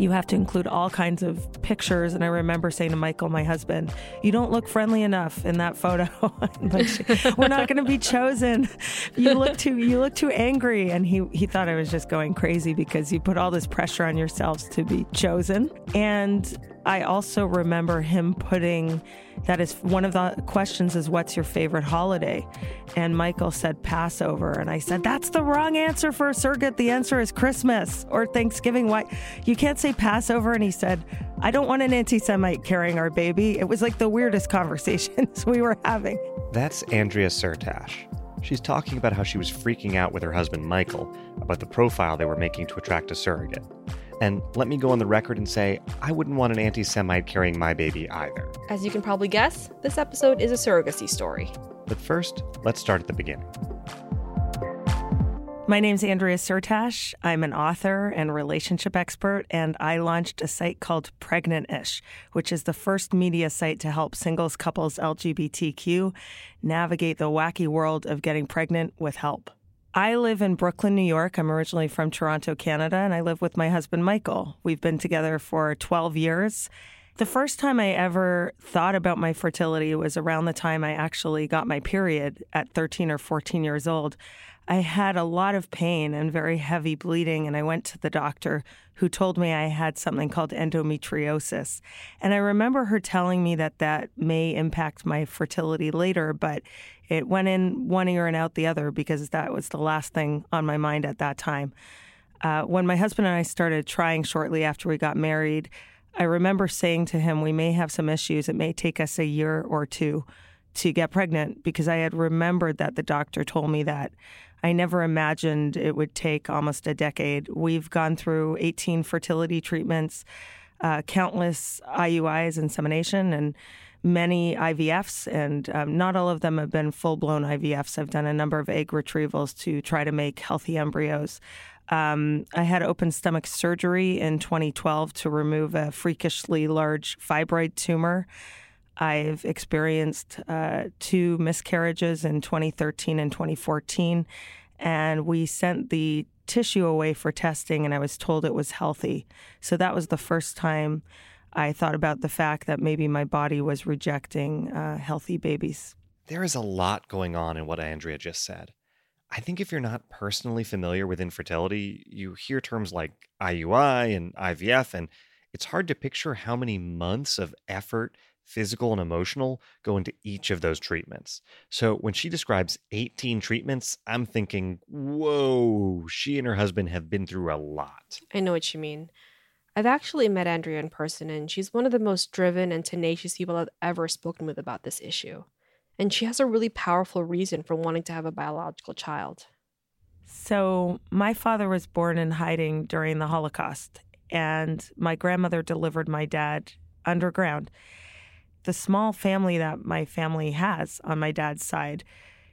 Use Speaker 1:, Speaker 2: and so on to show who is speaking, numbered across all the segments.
Speaker 1: You have to include all kinds of pictures. And I remember saying to Michael, my husband, you don't look friendly enough in that photo. We're not going to be chosen. You look too, you look too angry. And he, he thought I was just going crazy because you put all this pressure on yourselves to be chosen. And I also remember him putting that is one of the questions is what's your favorite holiday? And Michael said Passover. And I said, that's the wrong answer for a surrogate. The answer is Christmas or Thanksgiving. Why? You can't say Passover. And he said, I don't want an anti Semite carrying our baby. It was like the weirdest conversations we were having.
Speaker 2: That's Andrea Syrtash. She's talking about how she was freaking out with her husband Michael about the profile they were making to attract a surrogate. And let me go on the record and say, I wouldn't want an anti Semite carrying my baby either.
Speaker 3: As you can probably guess, this episode is a surrogacy story.
Speaker 2: But first, let's start at the beginning.
Speaker 1: My name is Andrea Syrtash. I'm an author and relationship expert, and I launched a site called Pregnant-ish, which is the first media site to help singles, couples, LGBTQ navigate the wacky world of getting pregnant with help. I live in Brooklyn, New York. I'm originally from Toronto, Canada, and I live with my husband, Michael. We've been together for 12 years. The first time I ever thought about my fertility was around the time I actually got my period at 13 or 14 years old. I had a lot of pain and very heavy bleeding, and I went to the doctor who told me I had something called endometriosis. And I remember her telling me that that may impact my fertility later, but it went in one ear and out the other because that was the last thing on my mind at that time. Uh, when my husband and I started trying shortly after we got married, I remember saying to him, We may have some issues. It may take us a year or two to get pregnant because I had remembered that the doctor told me that. I never imagined it would take almost a decade. We've gone through 18 fertility treatments, uh, countless IUIs, insemination, and many IVFs, and um, not all of them have been full blown IVFs. I've done a number of egg retrievals to try to make healthy embryos. Um, I had open stomach surgery in 2012 to remove a freakishly large fibroid tumor. I've experienced uh, two miscarriages in 2013 and 2014, and we sent the tissue away for testing, and I was told it was healthy. So that was the first time I thought about the fact that maybe my body was rejecting uh, healthy babies.
Speaker 2: There is a lot going on in what Andrea just said. I think if you're not personally familiar with infertility, you hear terms like IUI and IVF, and it's hard to picture how many months of effort, physical and emotional, go into each of those treatments. So when she describes 18 treatments, I'm thinking, whoa, she and her husband have been through a lot.
Speaker 3: I know what you mean. I've actually met Andrea in person, and she's one of the most driven and tenacious people I've ever spoken with about this issue. And she has a really powerful reason for wanting to have a biological child.
Speaker 1: So, my father was born in hiding during the Holocaust, and my grandmother delivered my dad underground. The small family that my family has on my dad's side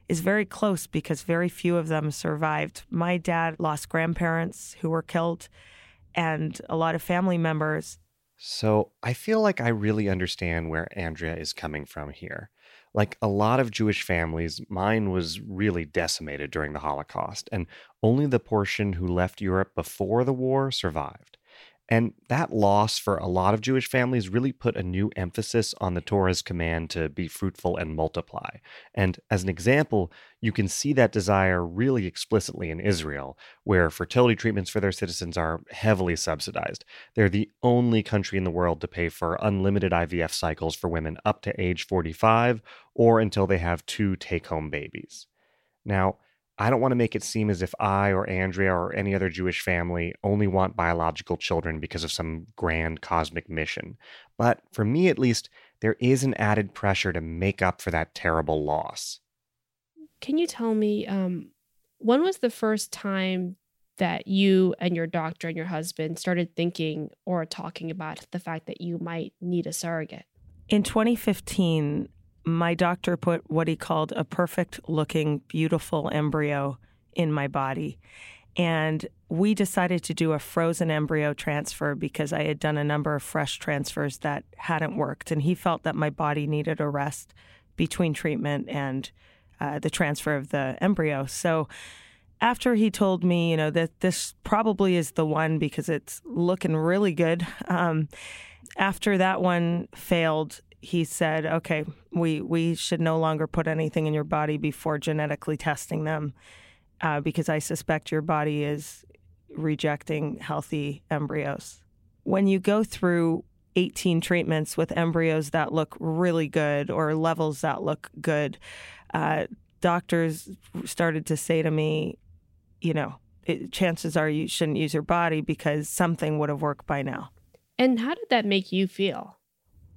Speaker 1: is very close because very few of them survived. My dad lost grandparents who were killed and a lot of family members.
Speaker 2: So I feel like I really understand where Andrea is coming from here. Like a lot of Jewish families, mine was really decimated during the Holocaust, and only the portion who left Europe before the war survived. And that loss for a lot of Jewish families really put a new emphasis on the Torah's command to be fruitful and multiply. And as an example, you can see that desire really explicitly in Israel, where fertility treatments for their citizens are heavily subsidized. They're the only country in the world to pay for unlimited IVF cycles for women up to age 45 or until they have two take home babies. Now, I don't want to make it seem as if I or Andrea or any other Jewish family only want biological children because of some grand cosmic mission. But for me at least, there is an added pressure to make up for that terrible loss.
Speaker 3: Can you tell me um, when was the first time that you and your doctor and your husband started thinking or talking about the fact that you might need a surrogate?
Speaker 1: In 2015, my doctor put what he called a perfect looking, beautiful embryo in my body. And we decided to do a frozen embryo transfer because I had done a number of fresh transfers that hadn't worked. And he felt that my body needed a rest between treatment and uh, the transfer of the embryo. So after he told me, you know, that this probably is the one because it's looking really good, um, after that one failed, he said, "Okay, we we should no longer put anything in your body before genetically testing them, uh, because I suspect your body is rejecting healthy embryos." When you go through 18 treatments with embryos that look really good or levels that look good, uh, doctors started to say to me, you know, it, chances are you shouldn't use your body because something would have worked by now.
Speaker 3: And how did that make you feel?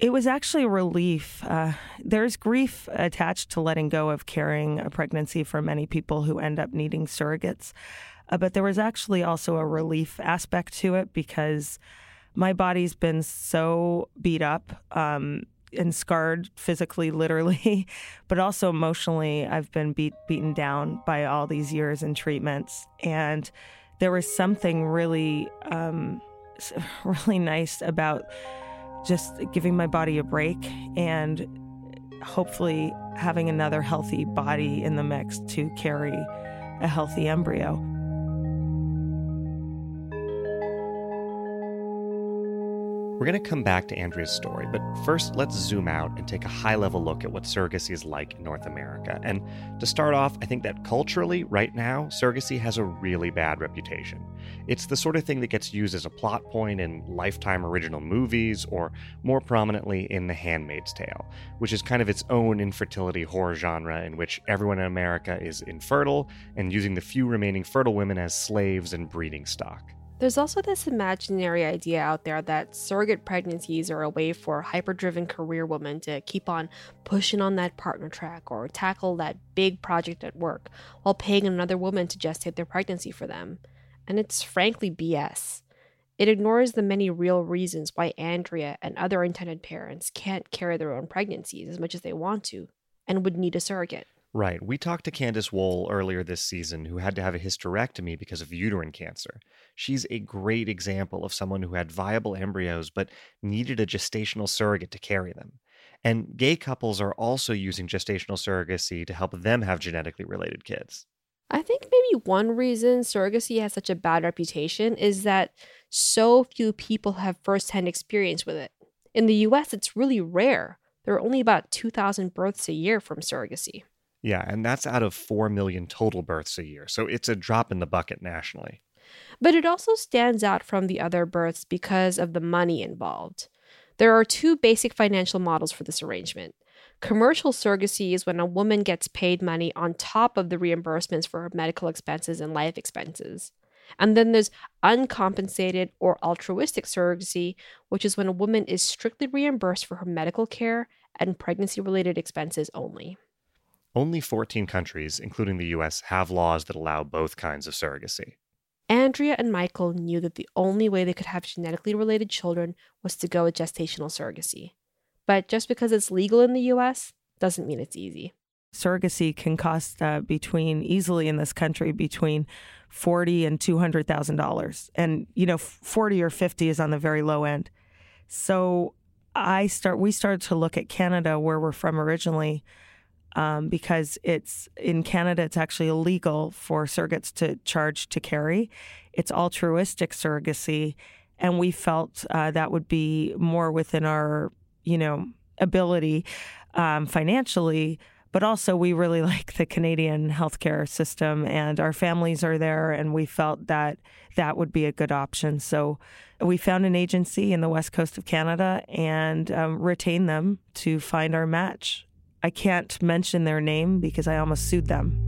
Speaker 1: It was actually a relief. Uh, there's grief attached to letting go of carrying a pregnancy for many people who end up needing surrogates. Uh, but there was actually also a relief aspect to it because my body's been so beat up um, and scarred physically, literally, but also emotionally. I've been beat, beaten down by all these years and treatments. And there was something really, um, really nice about just giving my body a break and hopefully having another healthy body in the mix to carry a healthy embryo.
Speaker 2: We're going to come back to Andrea's story, but first let's zoom out and take a high level look at what surrogacy is like in North America. And to start off, I think that culturally, right now, surrogacy has a really bad reputation. It's the sort of thing that gets used as a plot point in Lifetime original movies, or more prominently in The Handmaid's Tale, which is kind of its own infertility horror genre in which everyone in America is infertile and using the few remaining fertile women as slaves and breeding stock.
Speaker 3: There's also this imaginary idea out there that surrogate pregnancies are a way for hyper driven career women to keep on pushing on that partner track or tackle that big project at work while paying another woman to gestate their pregnancy for them. And it's frankly BS. It ignores the many real reasons why Andrea and other intended parents can't carry their own pregnancies as much as they want to and would need a surrogate.
Speaker 2: Right. We talked to Candace Wohl earlier this season who had to have a hysterectomy because of uterine cancer. She's a great example of someone who had viable embryos but needed a gestational surrogate to carry them. And gay couples are also using gestational surrogacy to help them have genetically related kids.
Speaker 3: I think maybe one reason surrogacy has such a bad reputation is that so few people have firsthand experience with it. In the US, it's really rare. There are only about 2,000 births a year from surrogacy.
Speaker 2: Yeah, and that's out of 4 million total births a year. So it's a drop in the bucket nationally.
Speaker 3: But it also stands out from the other births because of the money involved. There are two basic financial models for this arrangement. Commercial surrogacy is when a woman gets paid money on top of the reimbursements for her medical expenses and life expenses. And then there's uncompensated or altruistic surrogacy, which is when a woman is strictly reimbursed for her medical care and pregnancy related expenses only.
Speaker 2: Only 14 countries, including the US, have laws that allow both kinds of surrogacy.
Speaker 3: Andrea and Michael knew that the only way they could have genetically related children was to go with gestational surrogacy. But just because it's legal in the US doesn't mean it's easy.
Speaker 1: Surrogacy can cost uh, between easily in this country between forty and two hundred thousand dollars, and you know forty or fifty is on the very low end. So I start. We started to look at Canada, where we're from originally, um, because it's in Canada, it's actually illegal for surrogates to charge to carry. It's altruistic surrogacy, and we felt uh, that would be more within our, you know, ability um, financially. But also, we really like the Canadian healthcare system, and our families are there, and we felt that that would be a good option. So, we found an agency in the west coast of Canada and um, retained them to find our match. I can't mention their name because I almost sued them.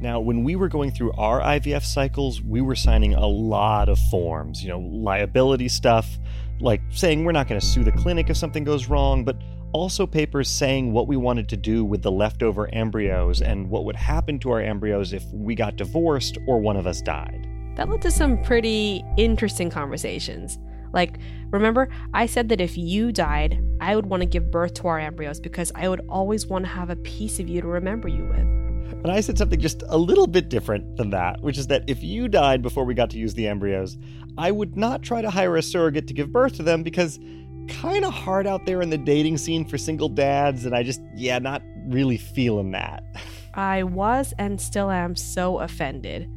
Speaker 2: Now, when we were going through our IVF cycles, we were signing a lot of forms, you know, liability stuff, like saying we're not going to sue the clinic if something goes wrong, but also papers saying what we wanted to do with the leftover embryos and what would happen to our embryos if we got divorced or one of us died.
Speaker 3: That led to some pretty interesting conversations. Like, remember, I said that if you died, I would want to give birth to our embryos because I would always want to have a piece of you to remember you with.
Speaker 2: And I said something just a little bit different than that, which is that if you died before we got to use the embryos, I would not try to hire a surrogate to give birth to them because kind of hard out there in the dating scene for single dads, and I just, yeah, not really feeling that.
Speaker 3: I was and still am so offended.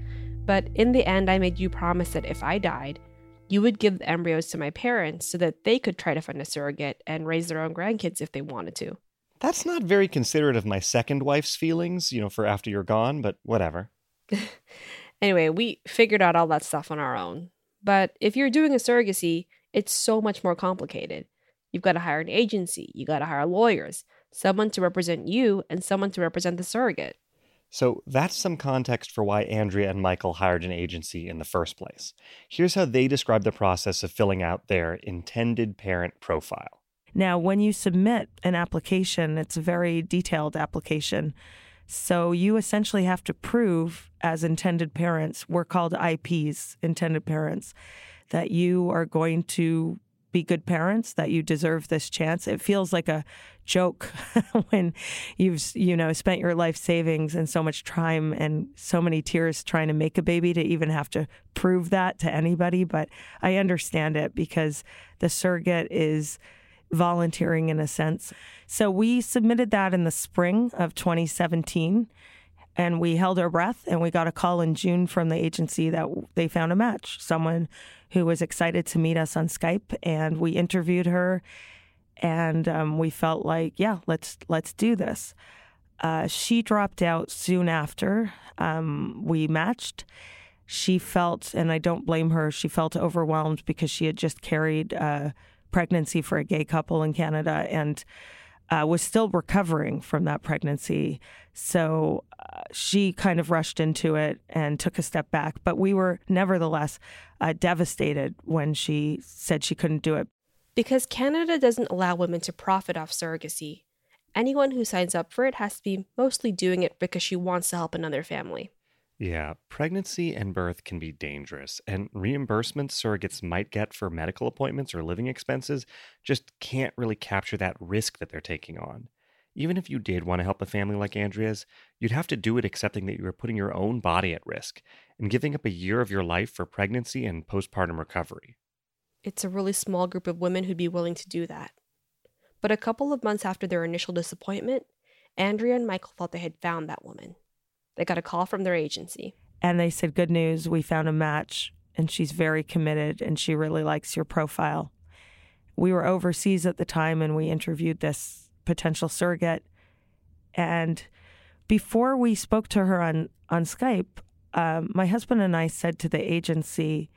Speaker 3: But in the end, I made you promise that if I died, you would give the embryos to my parents so that they could try to find a surrogate and raise their own grandkids if they wanted to.
Speaker 2: That's not very considerate of my second wife's feelings, you know, for after you're gone, but whatever.
Speaker 3: anyway, we figured out all that stuff on our own. But if you're doing a surrogacy, it's so much more complicated. You've got to hire an agency, you got to hire lawyers, someone to represent you, and someone to represent the surrogate.
Speaker 2: So that's some context for why Andrea and Michael hired an agency in the first place. Here's how they describe the process of filling out their intended parent profile.
Speaker 1: Now, when you submit an application, it's a very detailed application. So you essentially have to prove as intended parents, we're called IPs, intended parents, that you are going to be good parents, that you deserve this chance. It feels like a joke when you've, you know, spent your life savings and so much time and so many tears trying to make a baby to even have to prove that to anybody. But I understand it because the surrogate is volunteering in a sense. So we submitted that in the spring of 2017 and we held our breath and we got a call in June from the agency that they found a match, someone who was excited to meet us on Skype, and we interviewed her, and um, we felt like, yeah, let's let's do this. Uh, she dropped out soon after um, we matched. She felt, and I don't blame her, she felt overwhelmed because she had just carried uh, pregnancy for a gay couple in Canada and uh, was still recovering from that pregnancy. So uh, she kind of rushed into it and took a step back. But we were nevertheless uh, devastated when she said she couldn't do it.
Speaker 3: Because Canada doesn't allow women to profit off surrogacy. Anyone who signs up for it has to be mostly doing it because she wants to help another family.
Speaker 2: Yeah, pregnancy and birth can be dangerous, and reimbursements surrogates might get for medical appointments or living expenses just can't really capture that risk that they're taking on. Even if you did want to help a family like Andrea's, you'd have to do it accepting that you are putting your own body at risk and giving up a year of your life for pregnancy and postpartum recovery.
Speaker 3: It's a really small group of women who'd be willing to do that. But a couple of months after their initial disappointment, Andrea and Michael thought they had found that woman. They got a call from their agency.
Speaker 1: And they said, Good news, we found a match, and she's very committed, and she really likes your profile. We were overseas at the time, and we interviewed this potential surrogate. And before we spoke to her on, on Skype, um, my husband and I said to the agency,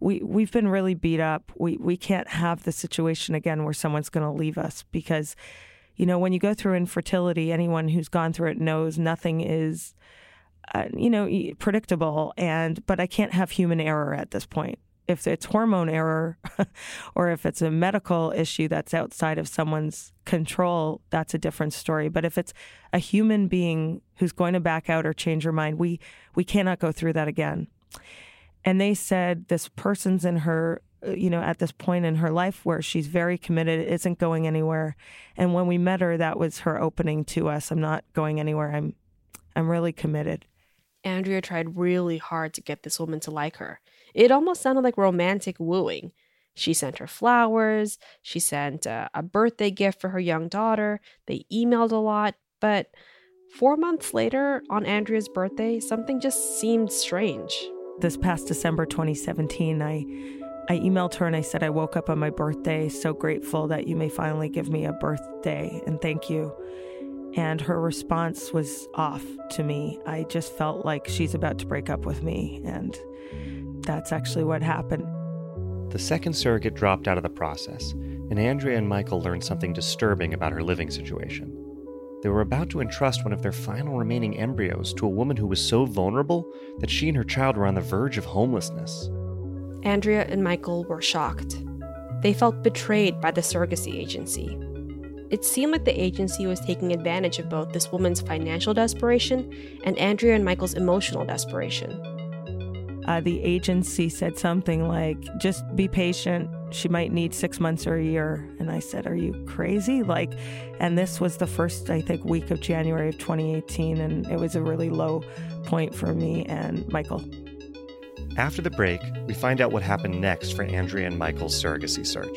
Speaker 1: we, we've been really beat up. We, we can't have the situation again where someone's going to leave us because, you know, when you go through infertility, anyone who's gone through it knows nothing is uh, you know, predictable. And but I can't have human error at this point. If it's hormone error, or if it's a medical issue that's outside of someone's control, that's a different story. But if it's a human being who's going to back out or change her mind, we we cannot go through that again. And they said this person's in her uh, you know, at this point in her life where she's very committed, isn't going anywhere. And when we met her, that was her opening to us. I'm not going anywhere. I'm I'm really committed.
Speaker 3: Andrea tried really hard to get this woman to like her. It almost sounded like romantic wooing. She sent her flowers, she sent a, a birthday gift for her young daughter, they emailed a lot, but four months later, on Andrea's birthday, something just seemed strange.
Speaker 1: This past December 2017, I I emailed her and I said, I woke up on my birthday, so grateful that you may finally give me a birthday, and thank you. And her response was off to me. I just felt like she's about to break up with me. And that's actually what happened.
Speaker 2: The second surrogate dropped out of the process, and Andrea and Michael learned something disturbing about her living situation. They were about to entrust one of their final remaining embryos to a woman who was so vulnerable that she and her child were on the verge of homelessness.
Speaker 3: Andrea and Michael were shocked. They felt betrayed by the surrogacy agency. It seemed like the agency was taking advantage of both this woman's financial desperation and Andrea and Michael's emotional desperation.
Speaker 1: Uh, the agency said something like, just be patient. She might need six months or a year. And I said, Are you crazy? Like, and this was the first, I think, week of January of 2018. And it was a really low point for me and Michael.
Speaker 2: After the break, we find out what happened next for Andrea and Michael's surrogacy search.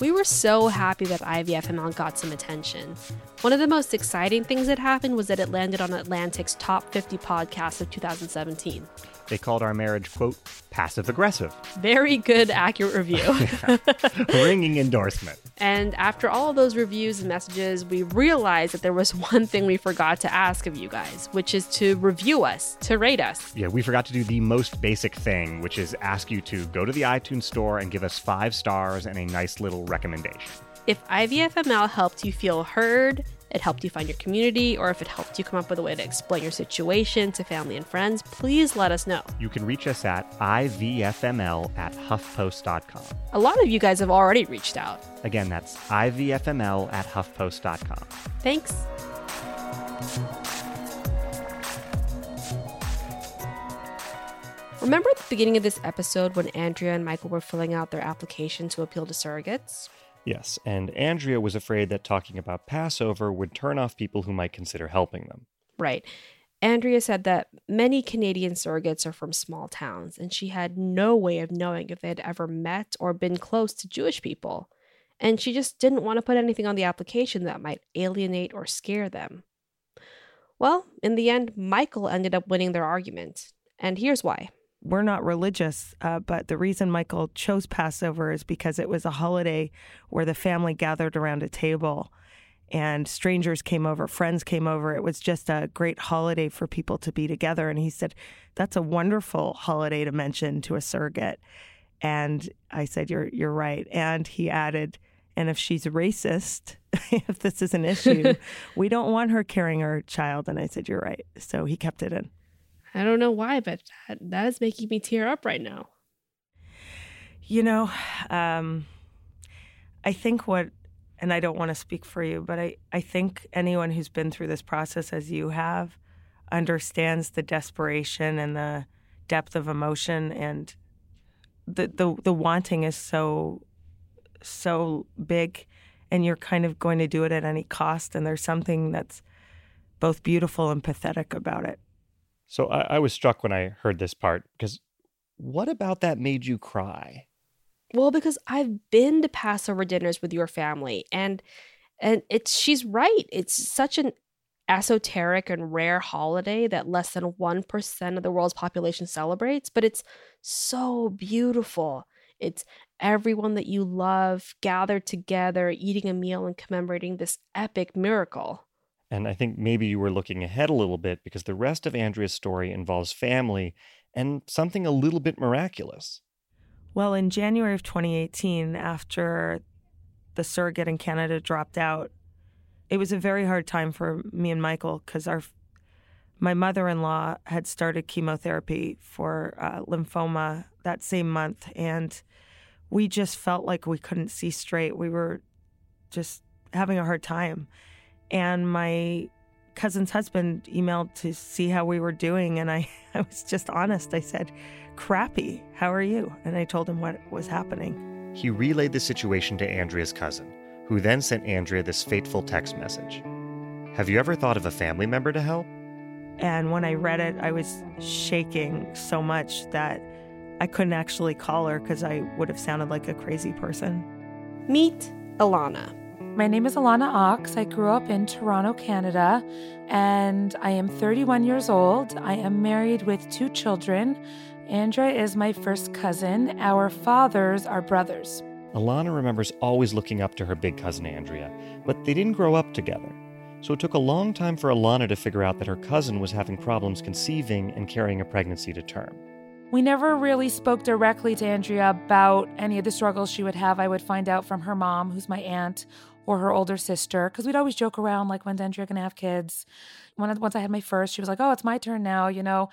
Speaker 3: We were so happy that IVFML got some attention. One of the most exciting things that happened was that it landed on Atlantic's top 50 podcasts of 2017.
Speaker 4: They called our marriage, quote, passive aggressive.
Speaker 3: Very good, accurate review.
Speaker 4: Ringing endorsement.
Speaker 3: And after all of those reviews and messages, we realized that there was one thing we forgot to ask of you guys, which is to review us, to rate us.
Speaker 4: Yeah, we forgot to do the most basic thing, which is ask you to go to the iTunes store and give us five stars and a nice little recommendation.
Speaker 3: If IVFML helped you feel heard, it helped you find your community, or if it helped you come up with a way to explain your situation to family and friends, please let us know.
Speaker 4: You can reach us at ivfml at huffpost.com.
Speaker 3: A lot of you guys have already reached out.
Speaker 4: Again, that's ivfml at huffpost.com.
Speaker 3: Thanks. Remember at the beginning of this episode when Andrea and Michael were filling out their application to appeal to surrogates?
Speaker 2: Yes, and Andrea was afraid that talking about Passover would turn off people who might consider helping them.
Speaker 3: Right. Andrea said that many Canadian surrogates are from small towns, and she had no way of knowing if they had ever met or been close to Jewish people. And she just didn't want to put anything on the application that might alienate or scare them. Well, in the end, Michael ended up winning their argument. And here's why
Speaker 1: we're not religious, uh, but the reason Michael chose Passover is because it was a holiday where the family gathered around a table and strangers came over, friends came over. It was just a great holiday for people to be together. And he said, That's a wonderful holiday to mention to a surrogate. And I said, You're, you're right. And he added, and if she's racist, if this is an issue, we don't want her carrying her child. And I said, You're right. So he kept it in.
Speaker 3: I don't know why, but that, that is making me tear up right now.
Speaker 1: You know, um, I think what, and I don't want to speak for you, but I, I think anyone who's been through this process as you have understands the desperation and the depth of emotion and the, the, the wanting is so, so big and you're kind of going to do it at any cost. And there's something that's both beautiful and pathetic about it.
Speaker 2: So I, I was struck when I heard this part because what about that made you cry?
Speaker 3: Well, because I've been to Passover dinners with your family and and it's she's right. It's such an esoteric and rare holiday that less than 1% of the world's population celebrates, but it's so beautiful. It's everyone that you love gathered together, eating a meal and commemorating this epic miracle.
Speaker 2: And I think maybe you were looking ahead a little bit because the rest of Andrea's story involves family and something a little bit miraculous.
Speaker 1: Well, in January of 2018, after the surrogate in Canada dropped out, it was a very hard time for me and Michael because our my mother-in-law had started chemotherapy for uh, lymphoma that same month, and we just felt like we couldn't see straight. We were just having a hard time, and my cousin's husband emailed to see how we were doing, and I, I was just honest. I said, "Crappy. How are you?" And I told him what was happening.
Speaker 2: He relayed the situation to Andrea's cousin, who then sent Andrea this fateful text message. Have you ever thought of a family member to help?
Speaker 1: And when I read it, I was shaking so much that I couldn't actually call her because I would have sounded like a crazy person.
Speaker 3: Meet Alana.
Speaker 5: My name is Alana Ox. I grew up in Toronto, Canada, and I am 31 years old. I am married with two children. Andrea is my first cousin. Our fathers are brothers.
Speaker 2: Alana remembers always looking up to her big cousin Andrea, but they didn't grow up together. So it took a long time for Alana to figure out that her cousin was having problems conceiving and carrying a pregnancy to term.
Speaker 5: We never really spoke directly to Andrea about any of the struggles she would have. I would find out from her mom, who's my aunt, or her older sister, because we'd always joke around like, when's Andrea gonna have kids? When once I had my first, she was like, oh, it's my turn now, you know.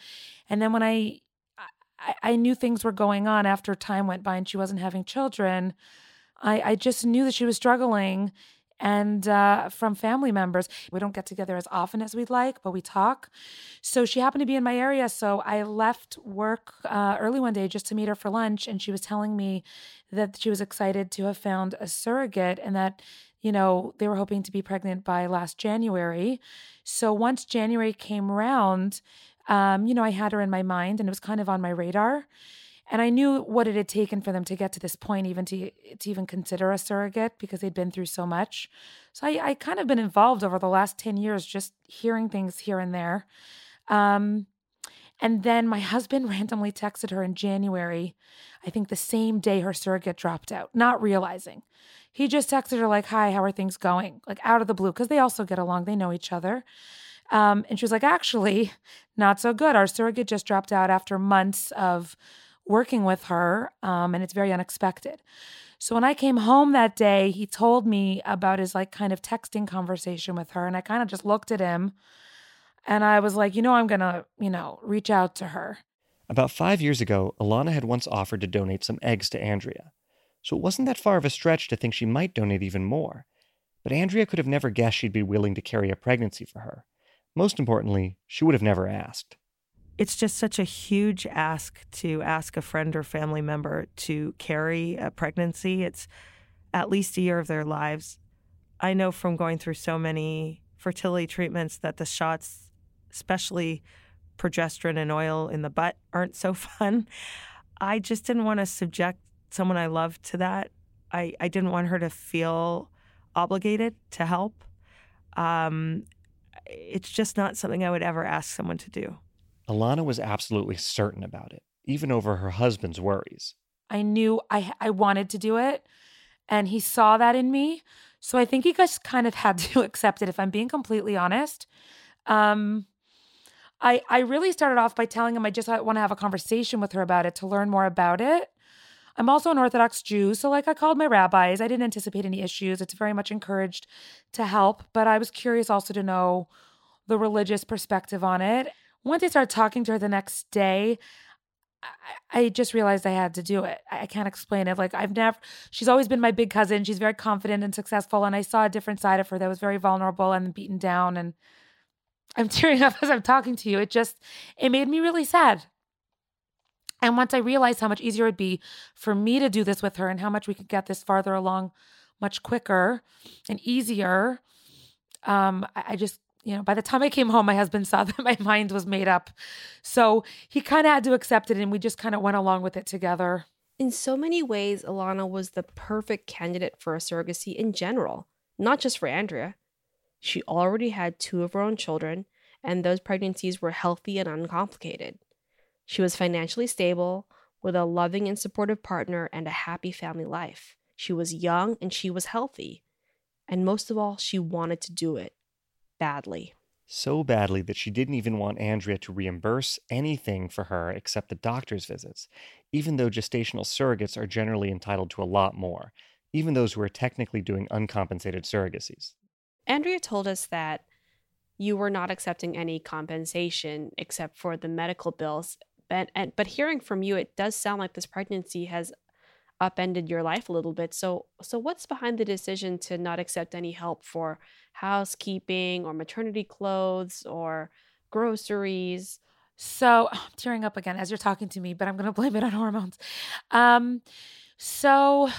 Speaker 5: And then when I, I, I knew things were going on after time went by and she wasn't having children, I, I just knew that she was struggling and uh, from family members. We don't get together as often as we'd like, but we talk. So she happened to be in my area. So I left work uh, early one day just to meet her for lunch. And she was telling me that she was excited to have found a surrogate and that, you know, they were hoping to be pregnant by last January. So once January came around, um, you know, I had her in my mind and it was kind of on my radar and I knew what it had taken for them to get to this point, even to to even consider a surrogate, because they'd been through so much. So I, I kind of been involved over the last ten years, just hearing things here and there. Um, and then my husband randomly texted her in January, I think the same day her surrogate dropped out, not realizing. He just texted her like, "Hi, how are things going?" Like out of the blue, because they also get along, they know each other. Um, and she was like, "Actually, not so good. Our surrogate just dropped out after months of." working with her, um, and it's very unexpected. So when I came home that day, he told me about his like kind of texting conversation with her, and I kind of just looked at him, and I was like, you know, I'm gonna, you know, reach out to her.
Speaker 2: About five years ago, Alana had once offered to donate some eggs to Andrea, so it wasn't that far of a stretch to think she might donate even more. But Andrea could have never guessed she'd be willing to carry a pregnancy for her. Most importantly, she would have never asked
Speaker 1: it's just such a huge ask to ask a friend or family member to carry a pregnancy. It's at least a year of their lives. I know from going through so many fertility treatments that the shots, especially progesterone and oil in the butt, aren't so fun. I just didn't want to subject someone I loved to that. I, I didn't want her to feel obligated to help. Um, it's just not something I would ever ask someone to do.
Speaker 2: Alana was absolutely certain about it, even over her husband's worries.
Speaker 5: I knew I I wanted to do it, and he saw that in me. So I think he just kind of had to accept it. If I'm being completely honest, um, I I really started off by telling him I just want to have a conversation with her about it to learn more about it. I'm also an Orthodox Jew, so like I called my rabbis. I didn't anticipate any issues. It's very much encouraged to help, but I was curious also to know the religious perspective on it once I started talking to her the next day, I, just realized I had to do it. I can't explain it. Like I've never, she's always been my big cousin. She's very confident and successful. And I saw a different side of her that was very vulnerable and beaten down. And I'm tearing up as I'm talking to you. It just, it made me really sad. And once I realized how much easier it would be for me to do this with her and how much we could get this farther along much quicker and easier, um, I, I just you know, by the time I came home, my husband saw that my mind was made up. So he kind of had to accept it and we just kind of went along with it together.
Speaker 3: In so many ways, Alana was the perfect candidate for a surrogacy in general, not just for Andrea. She already had two of her own children, and those pregnancies were healthy and uncomplicated. She was financially stable, with a loving and supportive partner and a happy family life. She was young and she was healthy. And most of all, she wanted to do it badly.
Speaker 2: So badly that she didn't even want Andrea to reimburse anything for her except the doctor's visits, even though gestational surrogates are generally entitled to a lot more, even those who are technically doing uncompensated surrogacies.
Speaker 3: Andrea told us that you were not accepting any compensation except for the medical bills. But, and, but hearing from you, it does sound like this pregnancy has upended your life a little bit. So, so what's behind the decision to not accept any help for housekeeping or maternity clothes or groceries?
Speaker 5: So I'm tearing up again as you're talking to me, but I'm going to blame it on hormones. Um, so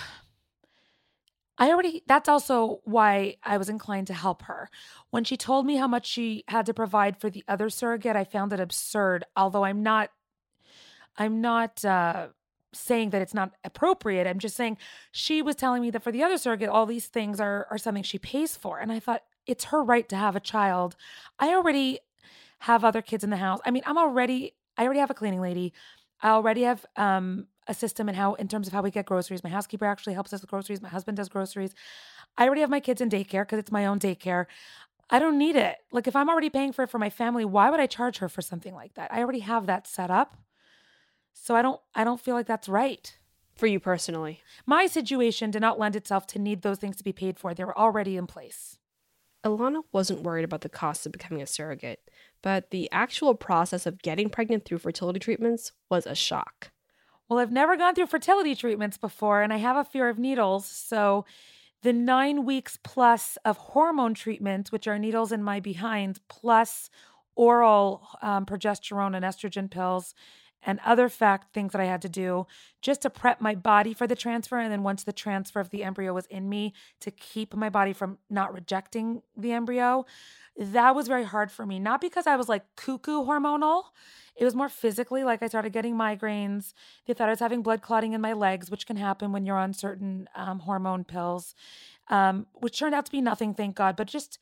Speaker 5: I already, that's also why I was inclined to help her. When she told me how much she had to provide for the other surrogate, I found it absurd, although I'm not, I'm not, uh, saying that it's not appropriate. I'm just saying she was telling me that for the other surrogate, all these things are are something she pays for. And I thought it's her right to have a child. I already have other kids in the house. I mean, I'm already I already have a cleaning lady. I already have um a system in how in terms of how we get groceries. My housekeeper actually helps us with groceries. My husband does groceries. I already have my kids in daycare because it's my own daycare. I don't need it. Like if I'm already paying for it for my family, why would I charge her for something like that? I already have that set up. So I don't I don't feel like that's right.
Speaker 3: For you personally.
Speaker 5: My situation did not lend itself to need those things to be paid for. They were already in place.
Speaker 3: Ilana wasn't worried about the cost of becoming a surrogate, but the actual process of getting pregnant through fertility treatments was a shock.
Speaker 5: Well, I've never gone through fertility treatments before, and I have a fear of needles. So, the nine weeks plus of hormone treatment, which are needles in my behind, plus oral um, progesterone and estrogen pills, and other fact things that I had to do just to prep my body for the transfer. And then once the transfer of the embryo was in me, to keep my body from not rejecting the embryo. That was very hard for me, not because I was like cuckoo hormonal. It was more physically, like I started getting migraines. They thought I was having blood clotting in my legs, which can happen when you're on certain um, hormone pills, um, which turned out to be nothing, thank God. But just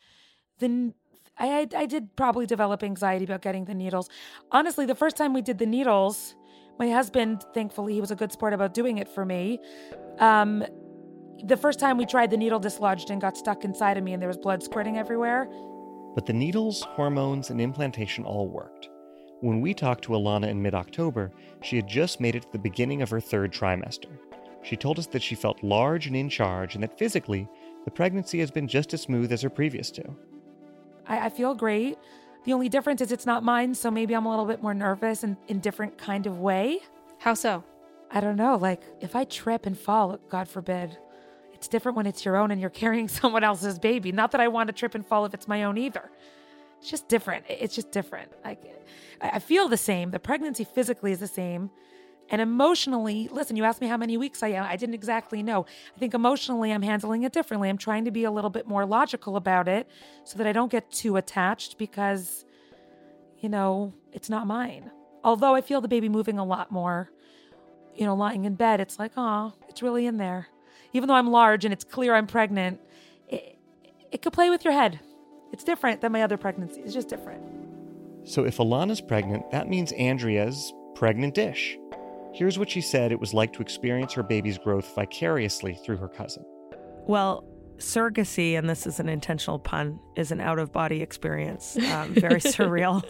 Speaker 5: the I, I did probably develop anxiety about getting the needles. Honestly, the first time we did the needles, my husband, thankfully, he was a good sport about doing it for me. Um, the first time we tried, the needle dislodged and got stuck inside of me, and there was blood squirting everywhere.
Speaker 2: But the needles, hormones, and implantation all worked. When we talked to Alana in mid October, she had just made it to the beginning of her third trimester. She told us that she felt large and in charge, and that physically, the pregnancy has been just as smooth as her previous two.
Speaker 5: I, I feel great. The only difference is it's not mine, so maybe I'm a little bit more nervous and in different kind of way.
Speaker 3: How so?
Speaker 5: I don't know. Like if I trip and fall, God forbid, it's different when it's your own and you're carrying someone else's baby. Not that I want to trip and fall if it's my own either. It's just different. It's just different. Like I feel the same. The pregnancy physically is the same. And emotionally, listen, you asked me how many weeks I am. I didn't exactly know. I think emotionally, I'm handling it differently. I'm trying to be a little bit more logical about it so that I don't get too attached because, you know, it's not mine. Although I feel the baby moving a lot more, you know, lying in bed, it's like, oh, it's really in there. Even though I'm large and it's clear I'm pregnant, it, it could play with your head. It's different than my other pregnancies. It's just different.
Speaker 2: So if Ilana's pregnant, that means Andrea's pregnant-ish. Here's what she said it was like to experience her baby's growth vicariously through her cousin.
Speaker 1: Well, surrogacy, and this is an intentional pun, is an out of body experience. Um, very surreal.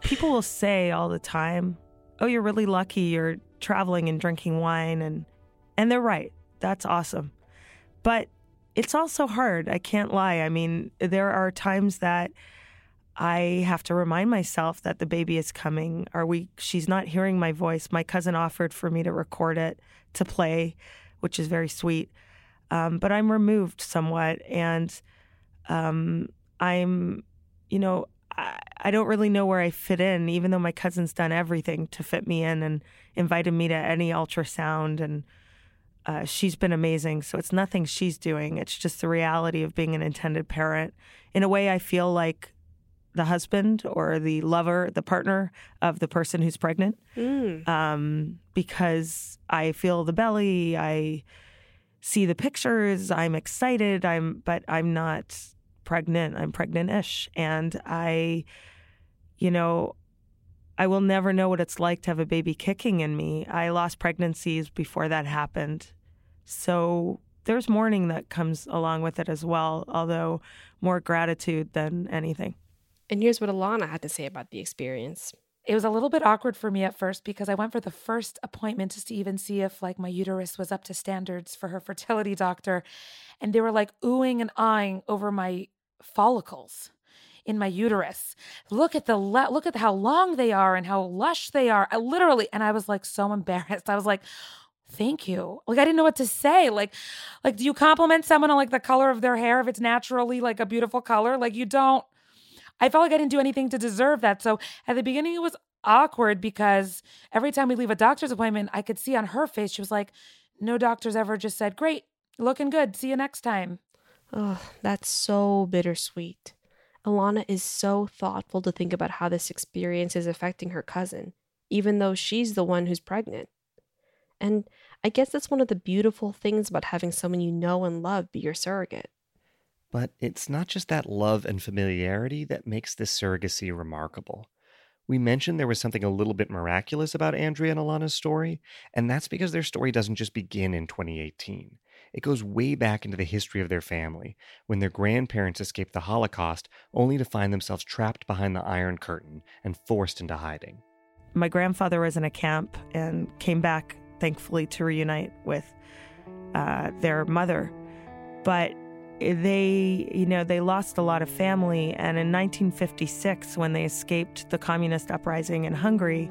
Speaker 1: People will say all the time, "Oh, you're really lucky. You're traveling and drinking wine," and and they're right. That's awesome, but it's also hard. I can't lie. I mean, there are times that I have to remind myself that the baby is coming. Are we she's not hearing my voice. My cousin offered for me to record it to play, which is very sweet. Um, but I'm removed somewhat and um, I'm you know, I, I don't really know where I fit in, even though my cousin's done everything to fit me in and invited me to any ultrasound and uh, she's been amazing. So it's nothing she's doing. It's just the reality of being an intended parent. In a way, I feel like the husband or the lover, the partner of the person who's pregnant, mm. um, because I feel the belly, I see the pictures, I'm excited, I'm but I'm not pregnant. I'm pregnant-ish, and I, you know, I will never know what it's like to have a baby kicking in me. I lost pregnancies before that happened. So there's mourning that comes along with it as well, although more gratitude than anything.
Speaker 3: And here's what Alana had to say about the experience.
Speaker 5: It was a little bit awkward for me at first because I went for the first appointment just to even see if like my uterus was up to standards for her fertility doctor. And they were like oohing and eyeing over my follicles in my uterus. Look at the le- look at how long they are and how lush they are. I literally and I was like so embarrassed. I was like, "Thank you." Like I didn't know what to say. Like like do you compliment someone on like the color of their hair if it's naturally like a beautiful color? Like you don't I felt like I didn't do anything to deserve that. So at the beginning it was awkward because every time we leave a doctor's appointment, I could see on her face she was like, "No doctor's ever just said, "Great, looking good. See you next time."
Speaker 3: Oh, that's so bittersweet. Alana is so thoughtful to think about how this experience is affecting her cousin, even though she's the one who's pregnant. And I guess that's one of the beautiful things about having someone you know and love be your surrogate.
Speaker 2: But it's not just that love and familiarity that makes this surrogacy remarkable. We mentioned there was something a little bit miraculous about Andrea and Alana's story, and that's because their story doesn't just begin in 2018. It goes way back into the history of their family, when their grandparents escaped the Holocaust only to find themselves trapped behind the Iron Curtain and forced into hiding.
Speaker 1: My grandfather was in a camp and came back, thankfully, to reunite with uh, their mother. But they, you know, they lost a lot of family. And in 1956, when they escaped the communist uprising in Hungary,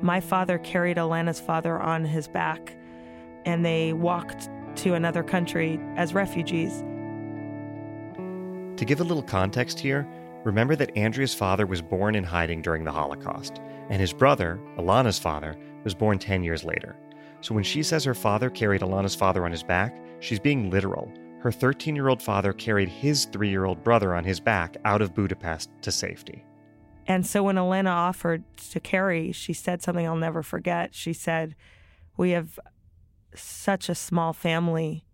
Speaker 1: my father carried Alana's father on his back and they walked to another country as refugees.
Speaker 2: To give a little context here, remember that Andrea's father was born in hiding during the Holocaust, and his brother, Alana's father, was born 10 years later. So when she says her father carried Alana's father on his back, she's being literal. Her 13 year old father carried his three year old brother on his back out of Budapest to safety.
Speaker 1: And so when Elena offered to carry, she said something I'll never forget. She said, We have such a small family.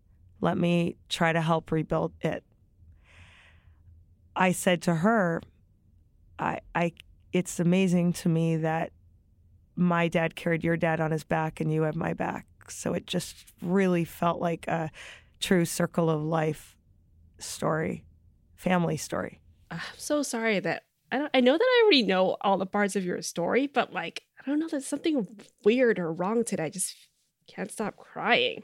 Speaker 1: Let me try to help rebuild it. I said to her, I, I, it's amazing to me that my dad carried your dad on his back and you have my back. So it just really felt like a true circle of life story, family story.
Speaker 3: Ah, I'm so sorry that I don't, I know that I already know all the parts of your story, but like I don't know, there's something weird or wrong today. I just can't stop crying.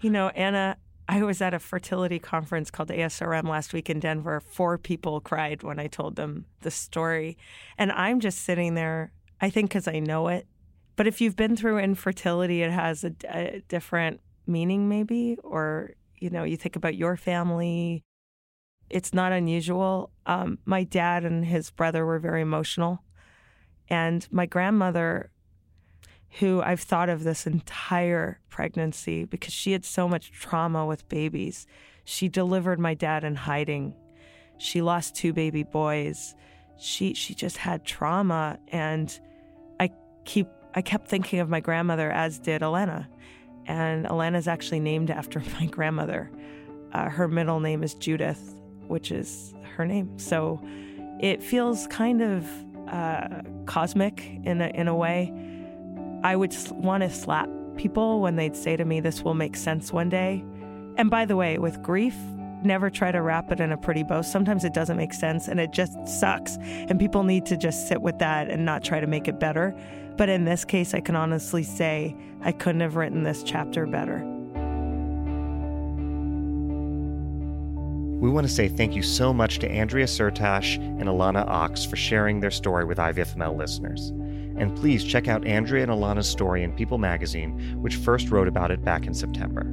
Speaker 1: You know, Anna, I was at a fertility conference called ASRM last week in Denver. Four people cried when I told them the story. And I'm just sitting there, I think because I know it. But if you've been through infertility, it has a, a different meaning, maybe. Or, you know, you think about your family. It's not unusual. Um, my dad and his brother were very emotional. And my grandmother who I've thought of this entire pregnancy because she had so much trauma with babies. She delivered my dad in hiding. She lost two baby boys. She she just had trauma and I keep I kept thinking of my grandmother as did Alana. And Alana's actually named after my grandmother. Uh, her middle name is Judith, which is her name. So it feels kind of uh, cosmic in a, in a way I would want to slap people when they'd say to me, This will make sense one day. And by the way, with grief, never try to wrap it in a pretty bow. Sometimes it doesn't make sense and it just sucks. And people need to just sit with that and not try to make it better. But in this case, I can honestly say I couldn't have written this chapter better.
Speaker 2: We want to say thank you so much to Andrea Syrtash and Alana Ox for sharing their story with IVFML listeners. And please check out Andrea and Alana's story in People magazine, which first wrote about it back in September.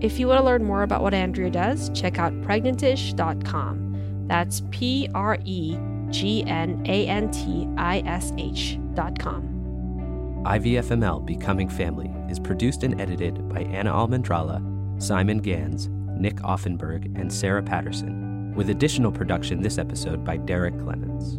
Speaker 3: If you want to learn more about what Andrea does, check out pregnantish.com. That's P R E G N A N T I S H.com.
Speaker 6: IVFML Becoming Family is produced and edited by Anna Almendrala, Simon Gans, Nick Offenberg, and Sarah Patterson, with additional production this episode by Derek Clemens.